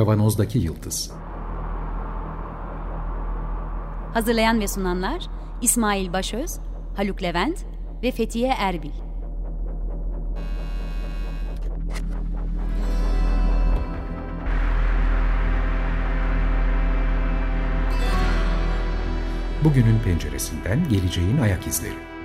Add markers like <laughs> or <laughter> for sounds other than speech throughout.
Kavanozdaki Yıldız Hazırlayan ve sunanlar İsmail Başöz, Haluk Levent ve Fethiye Erbil. Bugünün penceresinden geleceğin ayak izleri.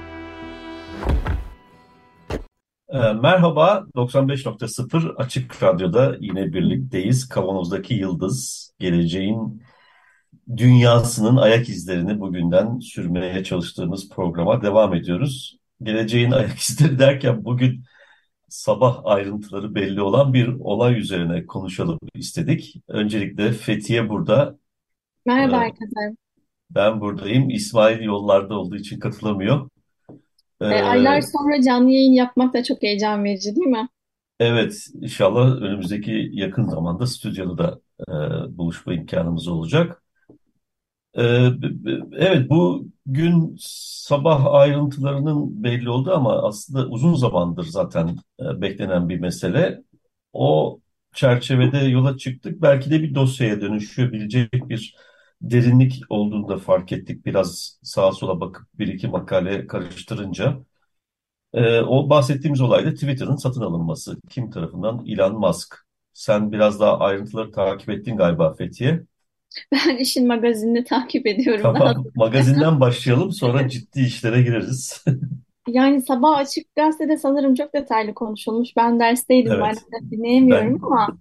Merhaba, 95.0 Açık Radyo'da yine birlikteyiz. Kavanoz'daki Yıldız, geleceğin dünyasının ayak izlerini bugünden sürmeye çalıştığımız programa devam ediyoruz. Geleceğin ayak izleri derken bugün sabah ayrıntıları belli olan bir olay üzerine konuşalım istedik. Öncelikle Fethiye burada, Merhaba Ee, herkese. ben buradayım. İsmail yollarda olduğu için katılamıyor. Ee, aylar sonra canlı yayın yapmak da çok heyecan verici değil mi? Evet, inşallah önümüzdeki yakın zamanda stüdyoda da e, buluşma imkanımız olacak. E, b- b- evet, bu gün sabah ayrıntılarının belli oldu ama aslında uzun zamandır zaten e, beklenen bir mesele. O çerçevede yola çıktık. Belki de bir dosyaya dönüşebilecek bir derinlik olduğunu da fark ettik. Biraz sağa sola bakıp bir iki makale karıştırınca. Ee, o bahsettiğimiz olay da Twitter'ın satın alınması. Kim tarafından? Elon Musk. Sen biraz daha ayrıntıları takip ettin galiba Fethiye. Ben işin magazinini takip ediyorum. Tamam, <laughs> magazinden başlayalım sonra ciddi işlere gireriz. <laughs> Yani sabah Açık Gazete'de sanırım çok detaylı konuşulmuş. Ben dersteydim Evet, maalesef dinleyemiyorum ben ama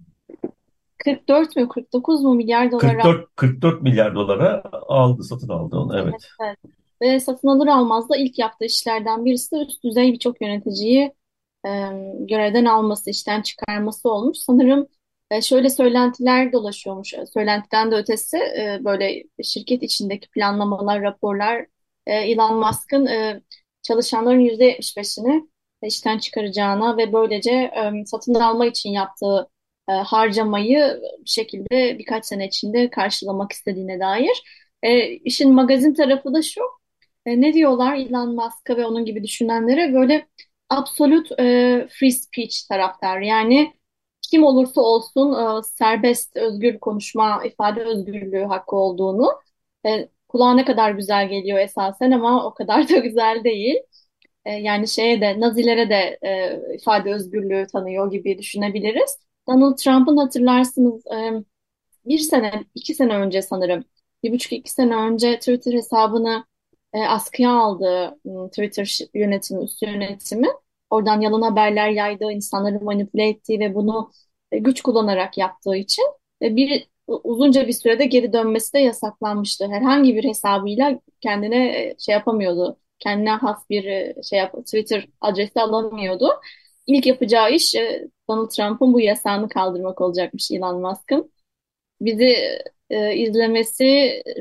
44 mü 49 mu milyar dolara 44 44 milyar dolara aldı, satın aldı onu. evet, Evet. evet. Ve satın alır almaz da ilk yaptığı işlerden birisi de üst düzey birçok yöneticiyi e, görevden alması, işten çıkarması olmuş. Sanırım e, şöyle söylentiler dolaşıyormuş. Söylentiden de ötesi e, böyle şirket içindeki planlamalar, raporlar e, Elon Musk'ın e, çalışanların %75'ini işten çıkaracağına ve böylece e, satın alma için yaptığı e, harcamayı bir şekilde birkaç sene içinde karşılamak istediğine dair. E, işin magazin tarafı da şu. E, ne diyorlar Elon Musk'a ve onun gibi düşünenlere böyle absolute e, free speech taraftar. Yani kim olursa olsun e, serbest, özgür konuşma, ifade özgürlüğü hakkı olduğunu. E, kulağa kadar güzel geliyor esasen ama o kadar da <laughs> güzel değil. E, yani şeye de Nazilere de e, ifade özgürlüğü tanıyor gibi düşünebiliriz. Donald Trump'ın hatırlarsınız e, bir sene, iki sene önce sanırım, bir buçuk iki sene önce Twitter hesabını e, askıya aldığı Twitter yönetimi, üst yönetimi, oradan yalan haberler yaydığı, insanları manipüle ettiği ve bunu e, güç kullanarak yaptığı için bir uzunca bir sürede geri dönmesi de yasaklanmıştı. Herhangi bir hesabıyla kendine şey yapamıyordu. Kendine has bir şey yap, Twitter adresi alamıyordu. İlk yapacağı iş e, Donald Trump'ın bu yasağını kaldırmak olacakmış Elon Musk'ın bizi e, izlemesi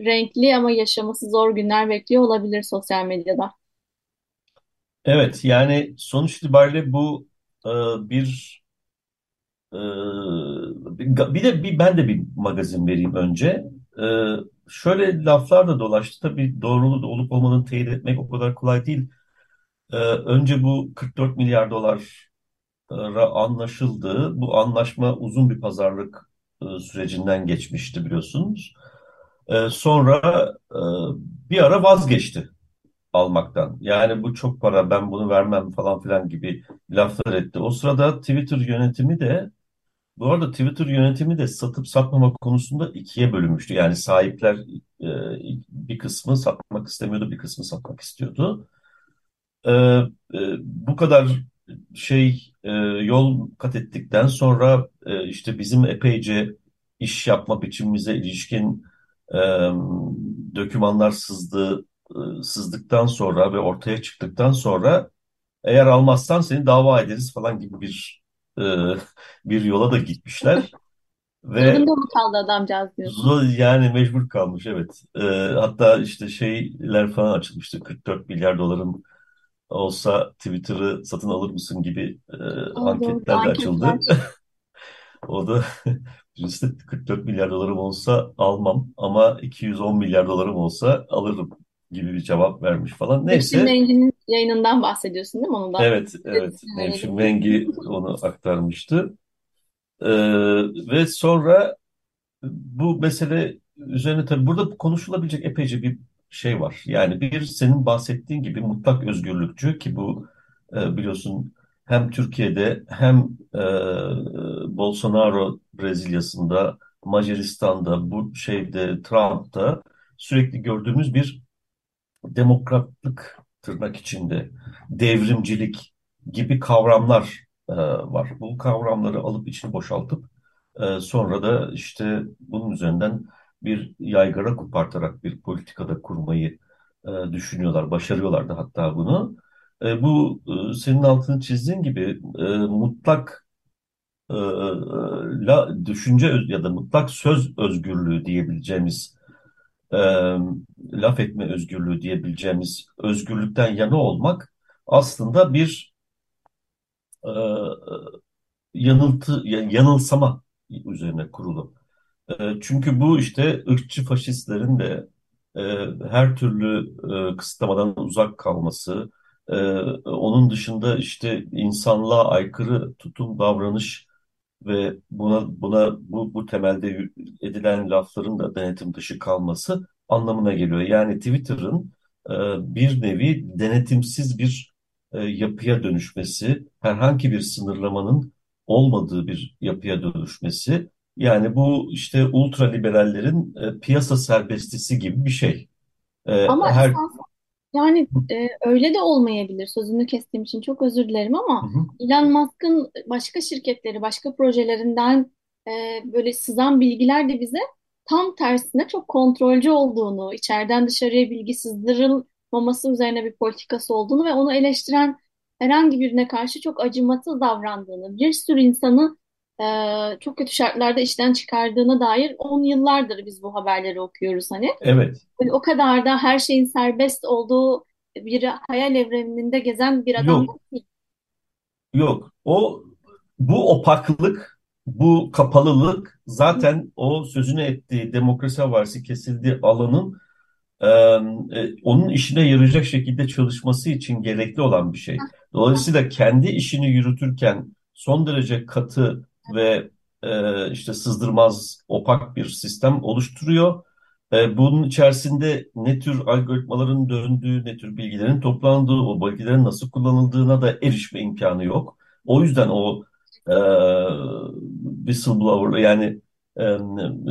renkli ama yaşaması zor günler bekliyor olabilir sosyal medyada. Evet, yani sonuç itibariyle bu e, bir e, bir de bir ben de bir magazin vereyim önce. E, şöyle laflar da dolaştı. Tabii doğruluğu olup olmadığını teyit etmek o kadar kolay değil. Önce bu 44 milyar dolar anlaşıldı. Bu anlaşma uzun bir pazarlık e, sürecinden geçmişti biliyorsunuz. E, Sonra e, bir ara vazgeçti almaktan. Yani bu çok para ben bunu vermem falan filan gibi laflar etti. O sırada Twitter yönetimi de bu arada Twitter yönetimi de satıp satmama konusunda ikiye bölünmüştü. Yani sahipler bir kısmı satmak istemiyordu, bir kısmı satmak istiyordu. Bu kadar şey e, yol kat ettikten sonra e, işte bizim epeyce iş yapma biçimimize ilişkin e, dokümanlar sızdı, e, sızdıktan sonra ve ortaya çıktıktan sonra eğer almazsan seni dava ederiz falan gibi bir e, <laughs> bir yola da gitmişler ve Zorunda mı kaldı adamcağız diyorsun? yani mecbur kalmış evet. E, hatta işte şeyler falan açılmıştı 44 milyar doların olsa Twitter'ı satın alır mısın gibi e, doğru, anketler de anketler. açıldı. <laughs> O da <laughs> birincisi 44 milyar dolarım olsa almam ama 210 milyar dolarım olsa alırım gibi bir cevap vermiş falan. Nevşin Neyse Mengi'nin yayınından bahsediyorsun değil mi? Onu da evet <laughs> evet Nevşin. Mengi onu aktarmıştı. E, ve sonra bu mesele üzerine tabii burada konuşulabilecek epeyce bir şey var. Yani bir senin bahsettiğin gibi mutlak özgürlükçü ki bu e, biliyorsun hem Türkiye'de hem e, Bolsonaro Brezilya'sında, Macaristan'da, bu şeyde Trump'ta sürekli gördüğümüz bir demokratlık tırnak içinde, devrimcilik gibi kavramlar e, var. Bu kavramları alıp içini boşaltıp e, sonra da işte bunun üzerinden bir yaygara kopartarak bir politikada kurmayı e, düşünüyorlar, başarıyorlar da hatta bunu. E, bu e, senin altını çizdiğin gibi e, mutlak e, la, düşünce ya da mutlak söz özgürlüğü diyebileceğimiz e, laf etme özgürlüğü diyebileceğimiz özgürlükten yana olmak aslında bir e, yanıltı, ya- yanılsama üzerine kurulu. E, çünkü bu işte ırkçı faşistlerin de e, her türlü e, kısıtlamadan uzak kalması, e, onun dışında işte insanlığa aykırı tutum, davranış ve buna buna bu, bu temelde edilen lafların da denetim dışı kalması anlamına geliyor. Yani Twitter'ın bir nevi denetimsiz bir yapıya dönüşmesi, herhangi bir sınırlamanın olmadığı bir yapıya dönüşmesi. Yani bu işte ultraliberallerin e, piyasa serbestisi gibi bir şey. E, Ama her esas yani e, öyle de olmayabilir. Sözünü kestiğim için çok özür dilerim Hı ama hı. Elon Musk'ın başka şirketleri, başka projelerinden e, böyle sızan bilgiler de bize tam tersine çok kontrolcü olduğunu, içeriden dışarıya bilgi sızdırılmaması üzerine bir politikası olduğunu ve onu eleştiren herhangi birine karşı çok acımasız davrandığını, bir sürü insanı e, çok kötü şartlarda işten çıkardığına dair on yıllardır biz bu haberleri okuyoruz hani. evet. Böyle o kadar da her şeyin serbest olduğu bir hayal evreninde gezen bir adam da Yok. değil. Yok. O bu opaklık, bu kapalılık zaten o sözünü ettiği demokrasi havarisi kesildiği alanın e, e, onun işine yarayacak şekilde çalışması için gerekli olan bir şey. Dolayısıyla kendi işini yürütürken son derece katı ve e, işte sızdırmaz, opak bir sistem oluşturuyor. E, bunun içerisinde ne tür algoritmaların döndüğü, ne tür bilgilerin toplandığı, o bilgilerin nasıl kullanıldığına da erişme imkanı yok. O yüzden o e, whistleblower yani e,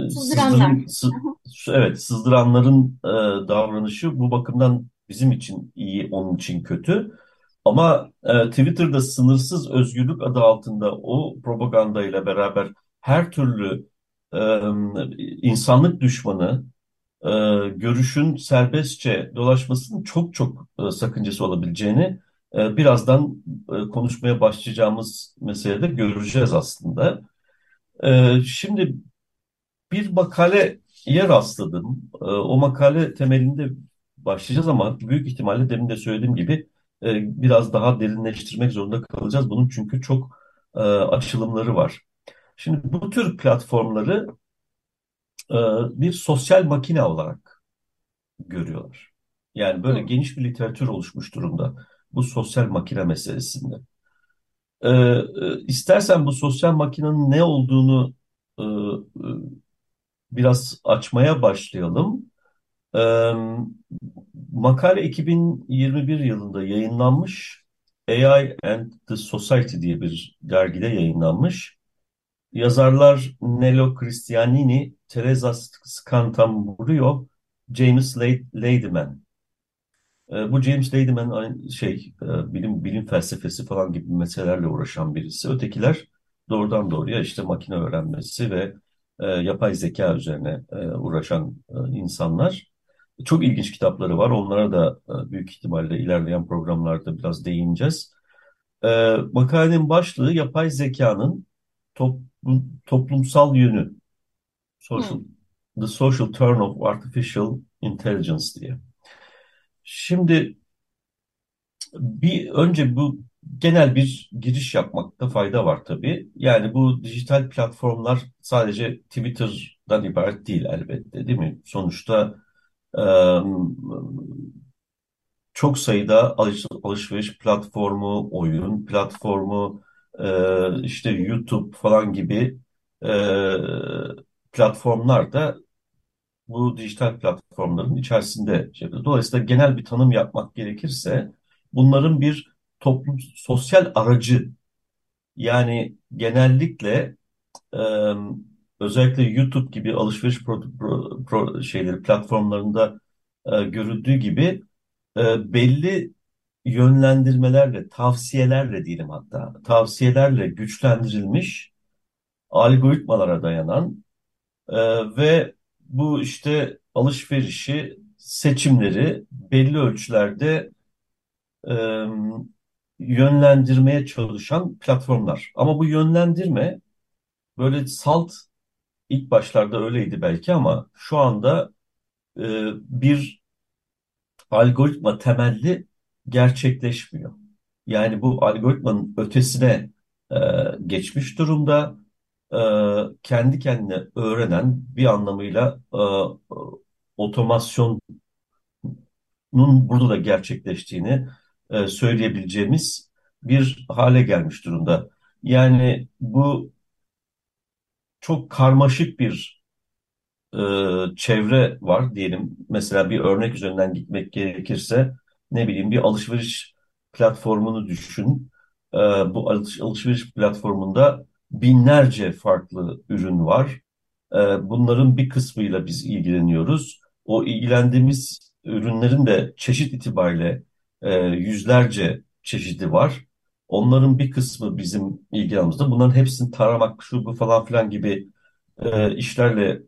sızdırın, sı- evet sızdıranların e, davranışı bu bakımdan bizim için iyi, onun için kötü. Ama e, Twitter'da sınırsız özgürlük adı altında o propagandayla beraber her türlü e, insanlık düşmanı e, görüşün serbestçe dolaşmasının çok çok e, sakıncası olabileceğini e, birazdan e, konuşmaya başlayacağımız meselede göreceğiz aslında. E, şimdi bir makaleye rastladım. E, o makale temelinde başlayacağız ama büyük ihtimalle demin de söylediğim gibi e, biraz daha derinleştirmek zorunda kalacağız. Bunun çünkü çok e, açılımları var. Şimdi bu tür platformları e, bir sosyal makine olarak görüyorlar. Yani böyle Hı. geniş bir literatür oluşmuş durumda bu sosyal makine meselesinde. E, e, istersen bu sosyal makinenin ne olduğunu e, e, biraz açmaya başlayalım. E, makale 2021 yılında yayınlanmış. AI and the Society diye bir dergide yayınlanmış. Yazarlar Nello Cristianini, Teresa Scantamburio, James Ladyman. E, bu James Ladyman aynı şey e, bilim bilim felsefesi falan gibi meselelerle uğraşan birisi. Ötekiler doğrudan doğruya işte makine öğrenmesi ve e, yapay zeka üzerine e, uğraşan insanlar. Çok ilginç kitapları var. Onlara da e, büyük ihtimalle ilerleyen programlarda biraz değineceğiz. E, makalenin başlığı yapay zekanın toplum, toplumsal yönü, social, Hı. the social turn of artificial intelligence diye. Şimdi bir önce bu genel bir giriş yapmakta fayda var tabii. Yani bu dijital platformlar sadece Twitter'dan ibaret değil elbette, değil mi? Sonuçta çok sayıda alış- alışveriş platformu, oyun platformu, e, işte YouTube falan gibi e, platformlar da bu dijital platformların içerisinde. Şey Dolayısıyla genel bir tanım yapmak gerekirse bunların bir toplum sosyal aracı yani genellikle e, özellikle YouTube gibi alışveriş pro, pro, pro şeyleri platformlarında e, görüldüğü gibi e, belli yönlendirmelerle, tavsiyelerle diyelim hatta, tavsiyelerle güçlendirilmiş algoritmalara dayanan e, ve bu işte alışverişi, seçimleri belli ölçülerde e, yönlendirmeye çalışan platformlar. Ama bu yönlendirme böyle salt ilk başlarda öyleydi belki ama şu anda e, bir algoritma temelli gerçekleşmiyor. Yani bu algoritmanın ötesine e, geçmiş durumda. E, kendi kendine öğrenen bir anlamıyla e, otomasyonun burada da gerçekleştiğini e, söyleyebileceğimiz bir hale gelmiş durumda. Yani bu çok karmaşık bir e, çevre var diyelim. Mesela bir örnek üzerinden gitmek gerekirse ne bileyim bir alışveriş platformunu düşün. E, bu alış, alışveriş platformunda binlerce farklı ürün var. E, bunların bir kısmıyla biz ilgileniyoruz. O ilgilendiğimiz ürünlerin de çeşit itibariyle e, yüzlerce çeşidi var. Onların bir kısmı bizim ilgi alanımızda. Bunların hepsini taramak, şu bu falan filan gibi e, işlerle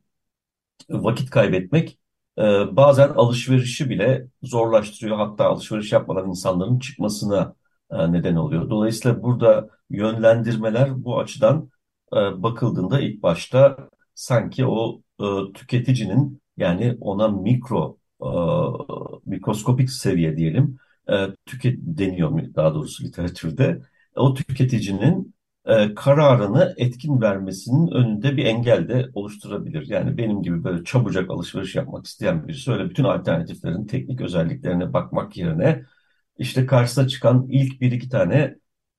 vakit kaybetmek e, bazen alışverişi bile zorlaştırıyor. Hatta alışveriş yapmadan insanların çıkmasına e, neden oluyor. Dolayısıyla burada yönlendirmeler bu açıdan e, bakıldığında ilk başta sanki o e, tüketicinin yani ona mikro e, mikroskopik seviye diyelim e, tüket deniyor daha doğrusu literatürde o tüketicinin e, kararını etkin vermesinin önünde bir engel de oluşturabilir. Yani benim gibi böyle çabucak alışveriş yapmak isteyen birisi öyle bütün alternatiflerin teknik özelliklerine bakmak yerine işte karşısına çıkan ilk bir iki tane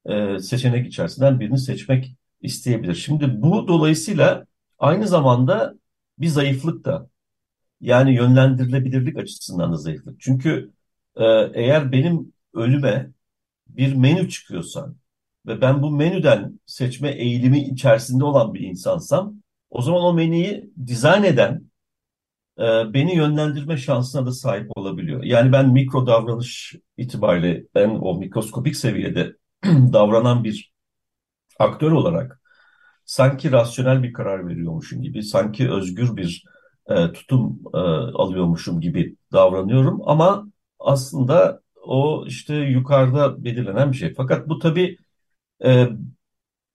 e, seçenek içerisinden birini seçmek isteyebilir. Şimdi bu dolayısıyla aynı zamanda bir zayıflık da yani yönlendirilebilirlik açısından da zayıflık. Çünkü e, eğer benim önüme bir menü çıkıyorsa ve ben bu menüden seçme eğilimi içerisinde olan bir insansam o zaman o menüyü dizayn eden e, beni yönlendirme şansına da sahip olabiliyor. Yani ben mikro davranış itibariyle en o mikroskopik seviyede <clears throat> davranan bir aktör olarak sanki rasyonel bir karar veriyormuşum gibi, sanki özgür bir e, tutum e, alıyormuşum gibi davranıyorum ama aslında o işte yukarıda belirlenen bir şey. Fakat bu tabii e,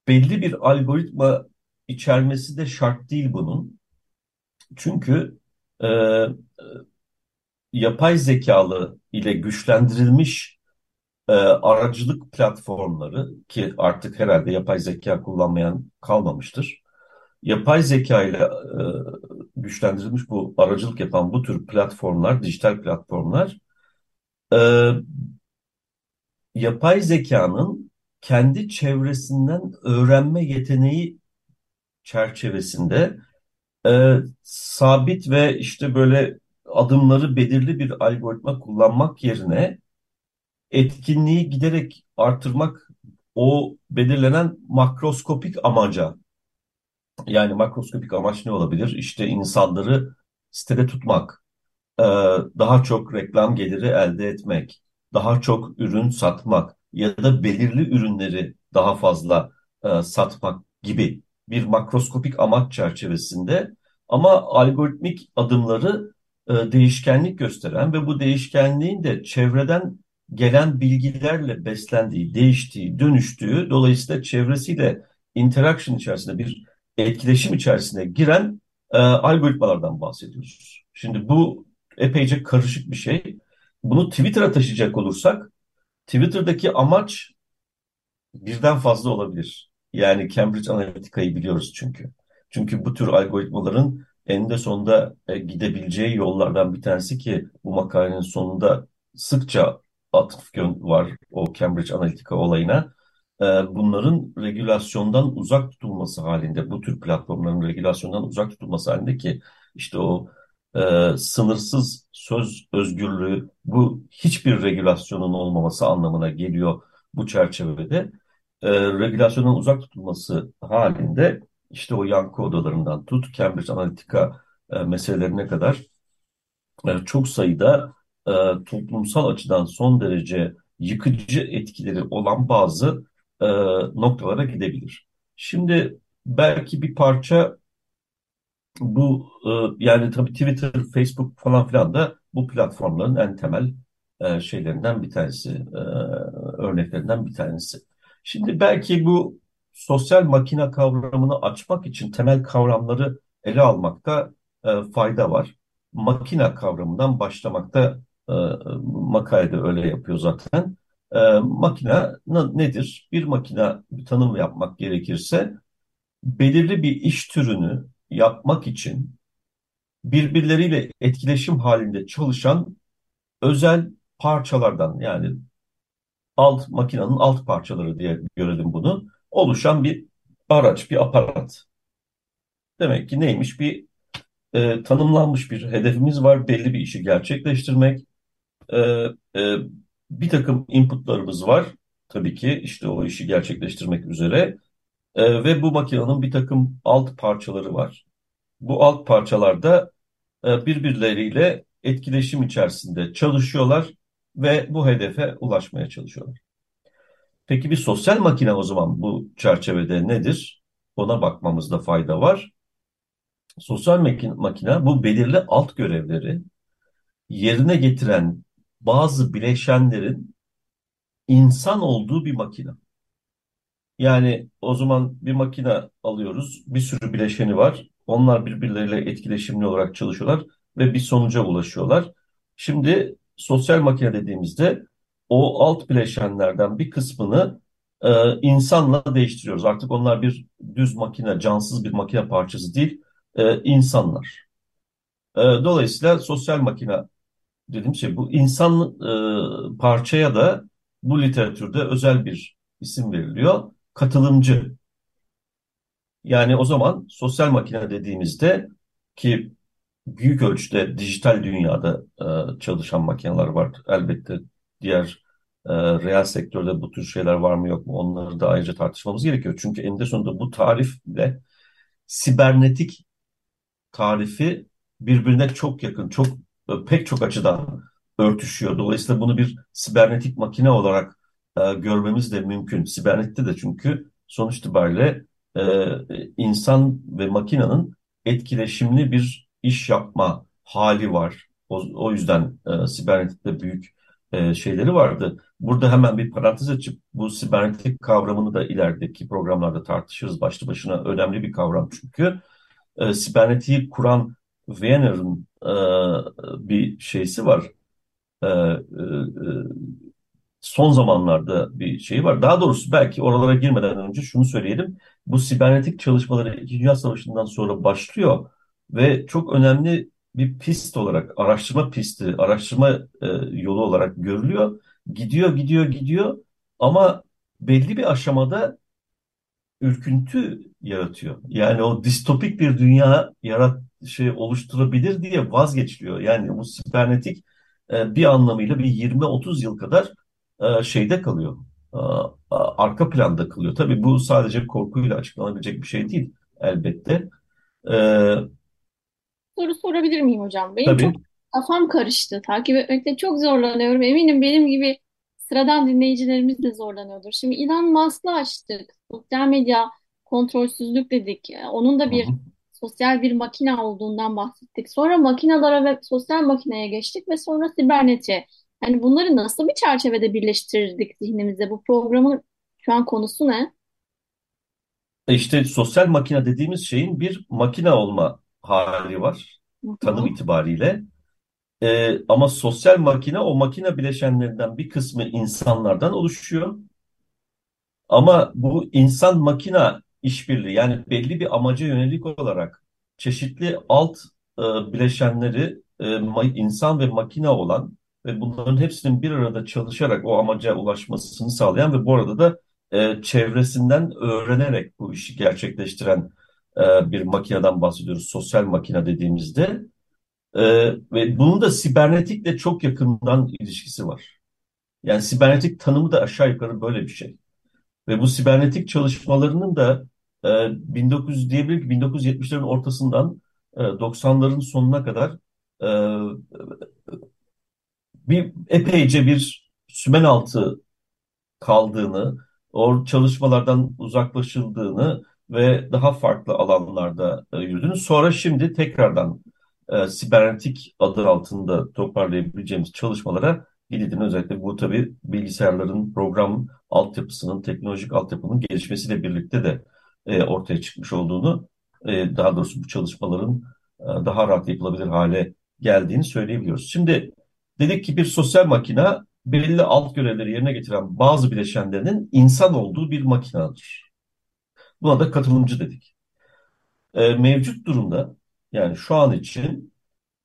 belli bir algoritma içermesi de şart değil bunun. Çünkü e, yapay zekalı ile güçlendirilmiş e, aracılık platformları ki artık herhalde yapay zeka kullanmayan kalmamıştır. Yapay zeka ile e, güçlendirilmiş bu aracılık yapan bu tür platformlar, dijital platformlar e, yapay zekanın kendi çevresinden öğrenme yeteneği çerçevesinde e, sabit ve işte böyle adımları belirli bir algoritma kullanmak yerine etkinliği giderek artırmak o belirlenen makroskopik amaca yani makroskopik amaç ne olabilir? İşte insanları sitede tutmak, daha çok reklam geliri elde etmek, daha çok ürün satmak ya da belirli ürünleri daha fazla e, satmak gibi bir makroskopik amaç çerçevesinde ama algoritmik adımları e, değişkenlik gösteren ve bu değişkenliğin de çevreden gelen bilgilerle beslendiği, değiştiği, dönüştüğü, dolayısıyla çevresiyle interaction içerisinde bir etkileşim içerisine giren e, algoritmalardan bahsediyoruz. Şimdi bu epeyce karışık bir şey. Bunu Twitter'a taşıyacak olursak, Twitter'daki amaç birden fazla olabilir. Yani Cambridge Analytica'yı biliyoruz çünkü. Çünkü bu tür algoritmaların eninde sonunda e, gidebileceği yollardan bir tanesi ki bu makalenin sonunda sıkça atıf var o Cambridge Analytica olayına. e, bunların regülasyondan uzak tutulması halinde, bu tür platformların regülasyondan uzak tutulması halinde ki işte o e, sınırsız söz özgürlüğü bu hiçbir regülasyonun olmaması anlamına geliyor bu çerçevede. E, regülasyondan uzak tutulması halinde işte o yankı odalarından tut Cambridge Analytica e, meselelerine kadar e, çok sayıda e, toplumsal açıdan son derece yıkıcı etkileri olan bazı e, noktalara gidebilir. Şimdi belki bir parça bu e, yani tabii Twitter, Facebook falan filan da bu platformların en temel e, şeylerinden bir tanesi, e, örneklerinden bir tanesi. Şimdi belki bu sosyal makine kavramını açmak için temel kavramları ele almakta fayda var. Makina kavramından başlamakta e, makalede öyle yapıyor zaten. E, makina nedir? Bir makina bir tanım yapmak gerekirse belirli bir iş türünü yapmak için birbirleriyle etkileşim halinde çalışan özel parçalardan yani alt makinenin alt parçaları diye görelim bunu. Oluşan bir araç, bir aparat. Demek ki neymiş? Bir e, tanımlanmış bir hedefimiz var. Belli bir işi gerçekleştirmek. E, e, bir takım inputlarımız var. Tabii ki işte o işi gerçekleştirmek üzere. E, ve bu makinenin bir takım alt parçaları var. Bu alt parçalarda e, birbirleriyle etkileşim içerisinde çalışıyorlar ve bu hedefe ulaşmaya çalışıyorlar. Peki bir sosyal makine o zaman bu çerçevede nedir? Ona bakmamızda fayda var. Sosyal makine bu belirli alt görevleri yerine getiren bazı bileşenlerin insan olduğu bir makine. Yani o zaman bir makine alıyoruz, bir sürü bileşeni var. Onlar birbirleriyle etkileşimli olarak çalışıyorlar ve bir sonuca ulaşıyorlar. Şimdi sosyal makine dediğimizde o alt bileşenlerden bir kısmını e, insanla değiştiriyoruz. Artık onlar bir düz makine, cansız bir makine parçası değil, e, insanlar. E, dolayısıyla sosyal makine dediğim şey bu insan e, parçaya da bu literatürde özel bir isim veriliyor. Katılımcı. Yani o zaman sosyal makine dediğimizde ki büyük ölçüde dijital dünyada e, çalışan makineler var. Elbette diğer e, reel sektörde bu tür şeyler var mı yok mu onları da ayrıca tartışmamız gerekiyor. Çünkü eninde sonunda bu tarifle sibernetik tarifi birbirine çok yakın, çok e, pek çok açıdan örtüşüyor. Dolayısıyla bunu bir sibernetik makine olarak e, görmemiz de mümkün. Sibernetikte de çünkü sonuç itibariyle e, insan ve makinenin etkileşimli bir iş yapma hali var. O, o yüzden e, sibernetikte büyük e, şeyleri vardı. Burada hemen bir parantez açıp bu sibernetik kavramını da ilerideki programlarda tartışırız. Başlı başına önemli bir kavram çünkü. E, sibernetiği kuran Wiener'ın e, bir şeysi var. E, e, e, son zamanlarda bir şey var. Daha doğrusu belki oralara girmeden önce şunu söyleyelim. Bu sibernetik çalışmaları İkinci Dünya Savaşı'ndan sonra başlıyor ve çok önemli bir pist olarak, araştırma pisti, araştırma e, yolu olarak görülüyor. Gidiyor, gidiyor, gidiyor ama belli bir aşamada ürküntü yaratıyor. Yani o distopik bir dünya yarat şey oluşturabilir diye vazgeçiliyor. Yani bu sibernetik e, bir anlamıyla bir 20-30 yıl kadar e, şeyde kalıyor. E, arka planda kalıyor. Tabii bu sadece korkuyla açıklanabilecek bir şey değil elbette. E, Soru sorabilir miyim hocam? Benim tabii. çok kafam karıştı. Takip etmekte çok zorlanıyorum. Eminim benim gibi sıradan dinleyicilerimiz de zorlanıyordur. Şimdi Elon Musk'la açtık. Sosyal medya kontrolsüzlük dedik. Onun da bir Hı hı. sosyal bir makine olduğundan bahsettik. Sonra makinalara ve sosyal makineye geçtik ve sonra sibernetiğe. Yani bunları nasıl bir çerçevede birleştirdik zihnimizde? Bu programın şu an konusu ne? E İşte sosyal makine dediğimiz şeyin bir makine olma hali var Hı tanım itibariyle. E, ama sosyal makine o makine bileşenlerinden bir kısmı insanlardan oluşuyor. Ama bu insan makina işbirliği yani belli bir amaca yönelik olarak çeşitli alt e, bileşenleri e, ma- insan ve makine olan ve bunların hepsinin bir arada çalışarak o amaca ulaşmasını sağlayan ve bu arada da e, çevresinden öğrenerek bu işi gerçekleştiren e, bir makineden bahsediyoruz. Sosyal makine dediğimizde. E, ve bunun da sibernetikle çok yakından ilişkisi var. Yani sibernetik tanımı da aşağı yukarı böyle bir şey. Ve bu sibernetik çalışmalarının da e, 1900 diyebilir ki 1970'lerin ortasından e, 90'ların sonuna kadar e, bir epeyce bir sümen altı kaldığını, o çalışmalardan uzaklaşıldığını ve daha farklı alanlarda e, yürüdüğünü. Sonra şimdi tekrardan e, sibernetik adı altında toparlayabileceğimiz çalışmalara gidildiğini özellikle bu tabii bilgisayarların program altyapısının, teknolojik altyapının gelişmesiyle birlikte de e, ortaya çıkmış olduğunu, e, daha doğrusu bu çalışmaların e, daha rahat yapılabilir hale geldiğini söyleyebiliyoruz. Şimdi dedik ki bir sosyal makina belli alt görevleri yerine getiren bazı bileşenlerinin insan olduğu bir makinedir. Buna da katılımcı dedik. E, mevcut durumda yani şu an için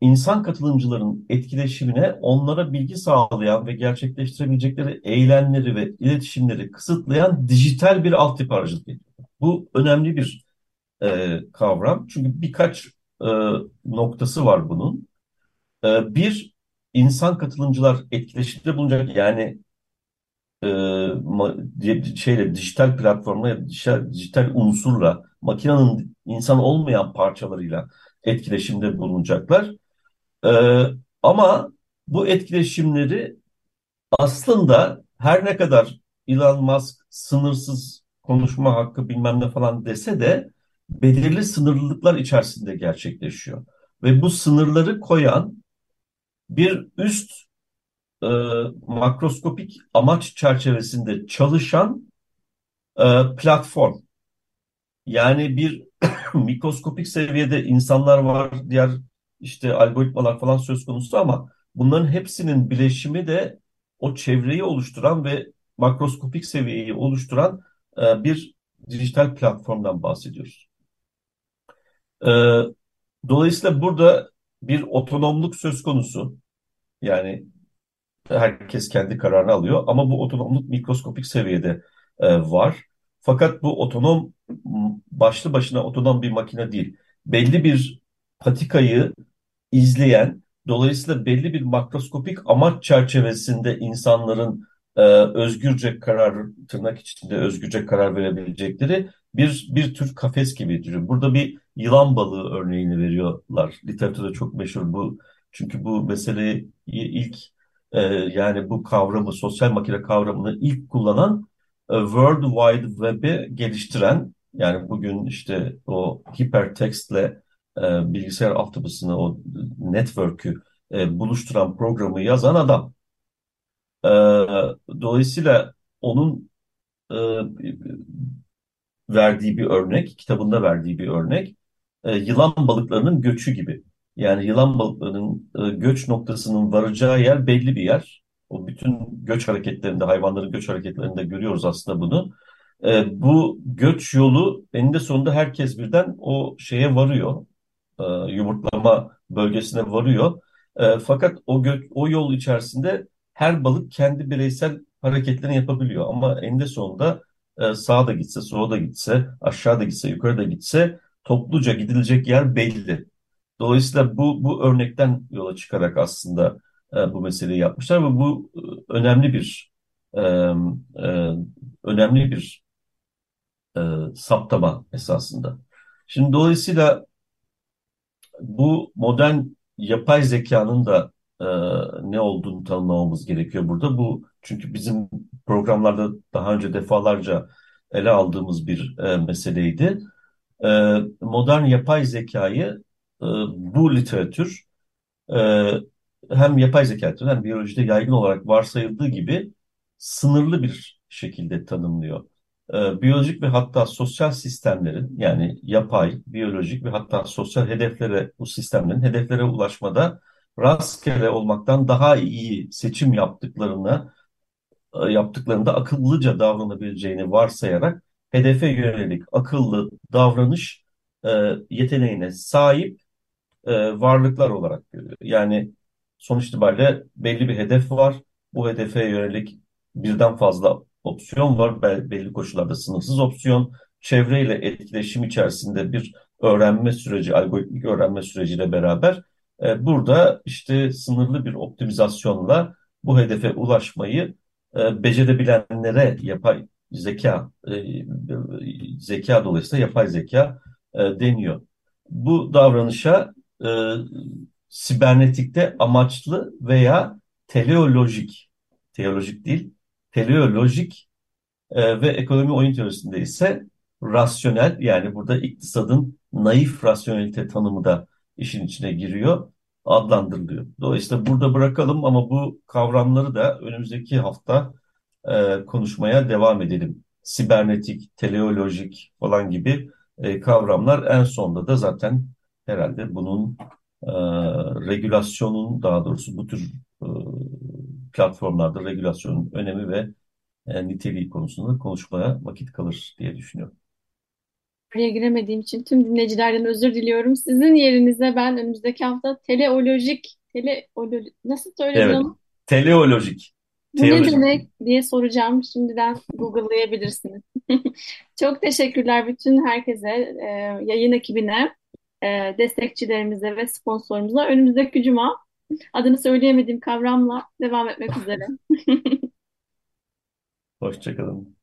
insan katılımcıların etkileşimine onlara bilgi sağlayan ve gerçekleştirebilecekleri eylemleri ve iletişimleri kısıtlayan dijital bir altyapı aracılık ediyor. Bu önemli bir e, kavram. Çünkü birkaç e, noktası var bunun. E, bir, insan katılımcılar etkileşimde bulunacak yani e, şeyle dijital platformla dijital, dijital unsurla makinenin insan olmayan parçalarıyla etkileşimde bulunacaklar. E, ama bu etkileşimleri aslında her ne kadar Elon Musk sınırsız konuşma hakkı bilmem ne falan dese de belirli sınırlılıklar içerisinde gerçekleşiyor. Ve bu sınırları koyan bir üst e, makroskopik amaç çerçevesinde çalışan e, platform. Yani bir <coughs> mikroskopik seviyede insanlar var, diğer işte algoritmalar falan söz konusu ama bunların hepsinin bileşimi de o çevreyi oluşturan ve makroskopik seviyeyi oluşturan e, bir dijital platformdan bahsediyoruz. E, dolayısıyla burada bir otonomluk söz konusu. Yani herkes kendi kararını alıyor ama bu otonomluk mikroskopik seviyede e, var. Fakat bu otonom başlı başına otonom bir makine değil. Belli bir patikayı izleyen, dolayısıyla belli bir makroskopik amaç çerçevesinde insanların e, özgürce karar, tırnak içinde özgürce karar verebilecekleri bir bir tür kafes gibi duruyor. Burada bir yılan balığı örneğini veriyorlar. Literatürde çok meşhur bu. Çünkü bu meseleyi ilk e, yani bu kavramı, sosyal makine kavramını ilk kullanan e, World Wide Web'i geliştiren yani bugün işte o hipertextle e, bilgisayar altyapısını, o network'ü e, buluşturan programı yazan adam. E, dolayısıyla onun e, verdiği bir örnek, kitabında verdiği bir örnek, e, yılan balıklarının göçü gibi. Yani yılan balıklarının e, göç noktasının varacağı yer belli bir yer. O bütün göç hareketlerinde, hayvanların göç hareketlerinde görüyoruz aslında bunu. E, bu göç yolu eninde sonunda herkes birden o şeye varıyor. E, yumurtlama bölgesine varıyor. E, fakat o göç, o yol içerisinde her balık kendi bireysel hareketlerini yapabiliyor. Ama eninde sonunda e, sağa da gitse, sola da gitse, aşağı da gitse, yukarı gitse topluca gidilecek yer belli. Dolayısıyla bu, bu örnekten yola çıkarak aslında e, bu meseleyi yapmışlar ve bu e, önemli bir e, e, önemli bir e, saptama esasında. Şimdi dolayısıyla bu modern yapay zekanın da e, ne olduğunu tanımlamamız gerekiyor burada. Bu çünkü bizim programlarda daha önce defalarca ele aldığımız bir e, meseleydi. E, modern yapay zekayı e, bu literatür e, hem yapay zeka hem biyolojide yaygın olarak varsayıldığı gibi sınırlı bir şekilde tanımlıyor. E, biyolojik ve hatta sosyal sistemlerin yani yapay, biyolojik ve hatta sosyal hedeflere bu sistemlerin hedeflere ulaşmada rastgele olmaktan daha iyi seçim yaptıklarını yaptıklarında akıllıca davranabileceğini varsayarak hedefe yönelik akıllı davranış yeteneğine sahip e, varlıklar olarak görüyor. Yani sonuç itibariyle belli bir hedef var. Bu hedefe yönelik birden fazla opsiyon var. Belli koşullarda sınırsız opsiyon. Çevreyle etkileşim içerisinde bir öğrenme süreci, algoritmik öğrenme süreciyle beraber e, burada işte sınırlı bir optimizasyonla bu hedefe ulaşmayı e, becerebilenlere yapay zeka, e, zeka dolayısıyla yapay zeka deniyor. Bu davranışa sibernetikte amaçlı veya teleolojik, teolojik değil, teleolojik e, ve ekonomi oyun teorisinde ise rasyonel yani burada iktisadın naif rasyonelite tanımı da işin içine giriyor, adlandırılıyor. Dolayısıyla burada bırakalım ama bu kavramları da önümüzdeki hafta e, konuşmaya devam edelim. Sibernetik, teleolojik falan gibi e, kavramlar en sonda da zaten herhalde bunun e, regülasyonun daha doğrusu bu tür e, platformlarda regülasyonun önemi ve e, niteliği konusunda konuşmaya vakit kalır diye düşünüyorum. Araya giremediğim için tüm dinleyicilerden özür diliyorum. Sizin yerinize ben önümüzdeki hafta teleolojik, teleolojik nasıl söyledin Evet, teleolojik, Bu ne demek diye soracağım. Şimdiden Google'layabilirsiniz. <laughs> Çok teşekkürler bütün herkese, e, yayın ekibine, e, destekçilerimize ve sponsorumuza. Önümüzdeki cuma adını söyleyemediğim kavramla devam etmek üzere. <laughs> Hoşçakalın.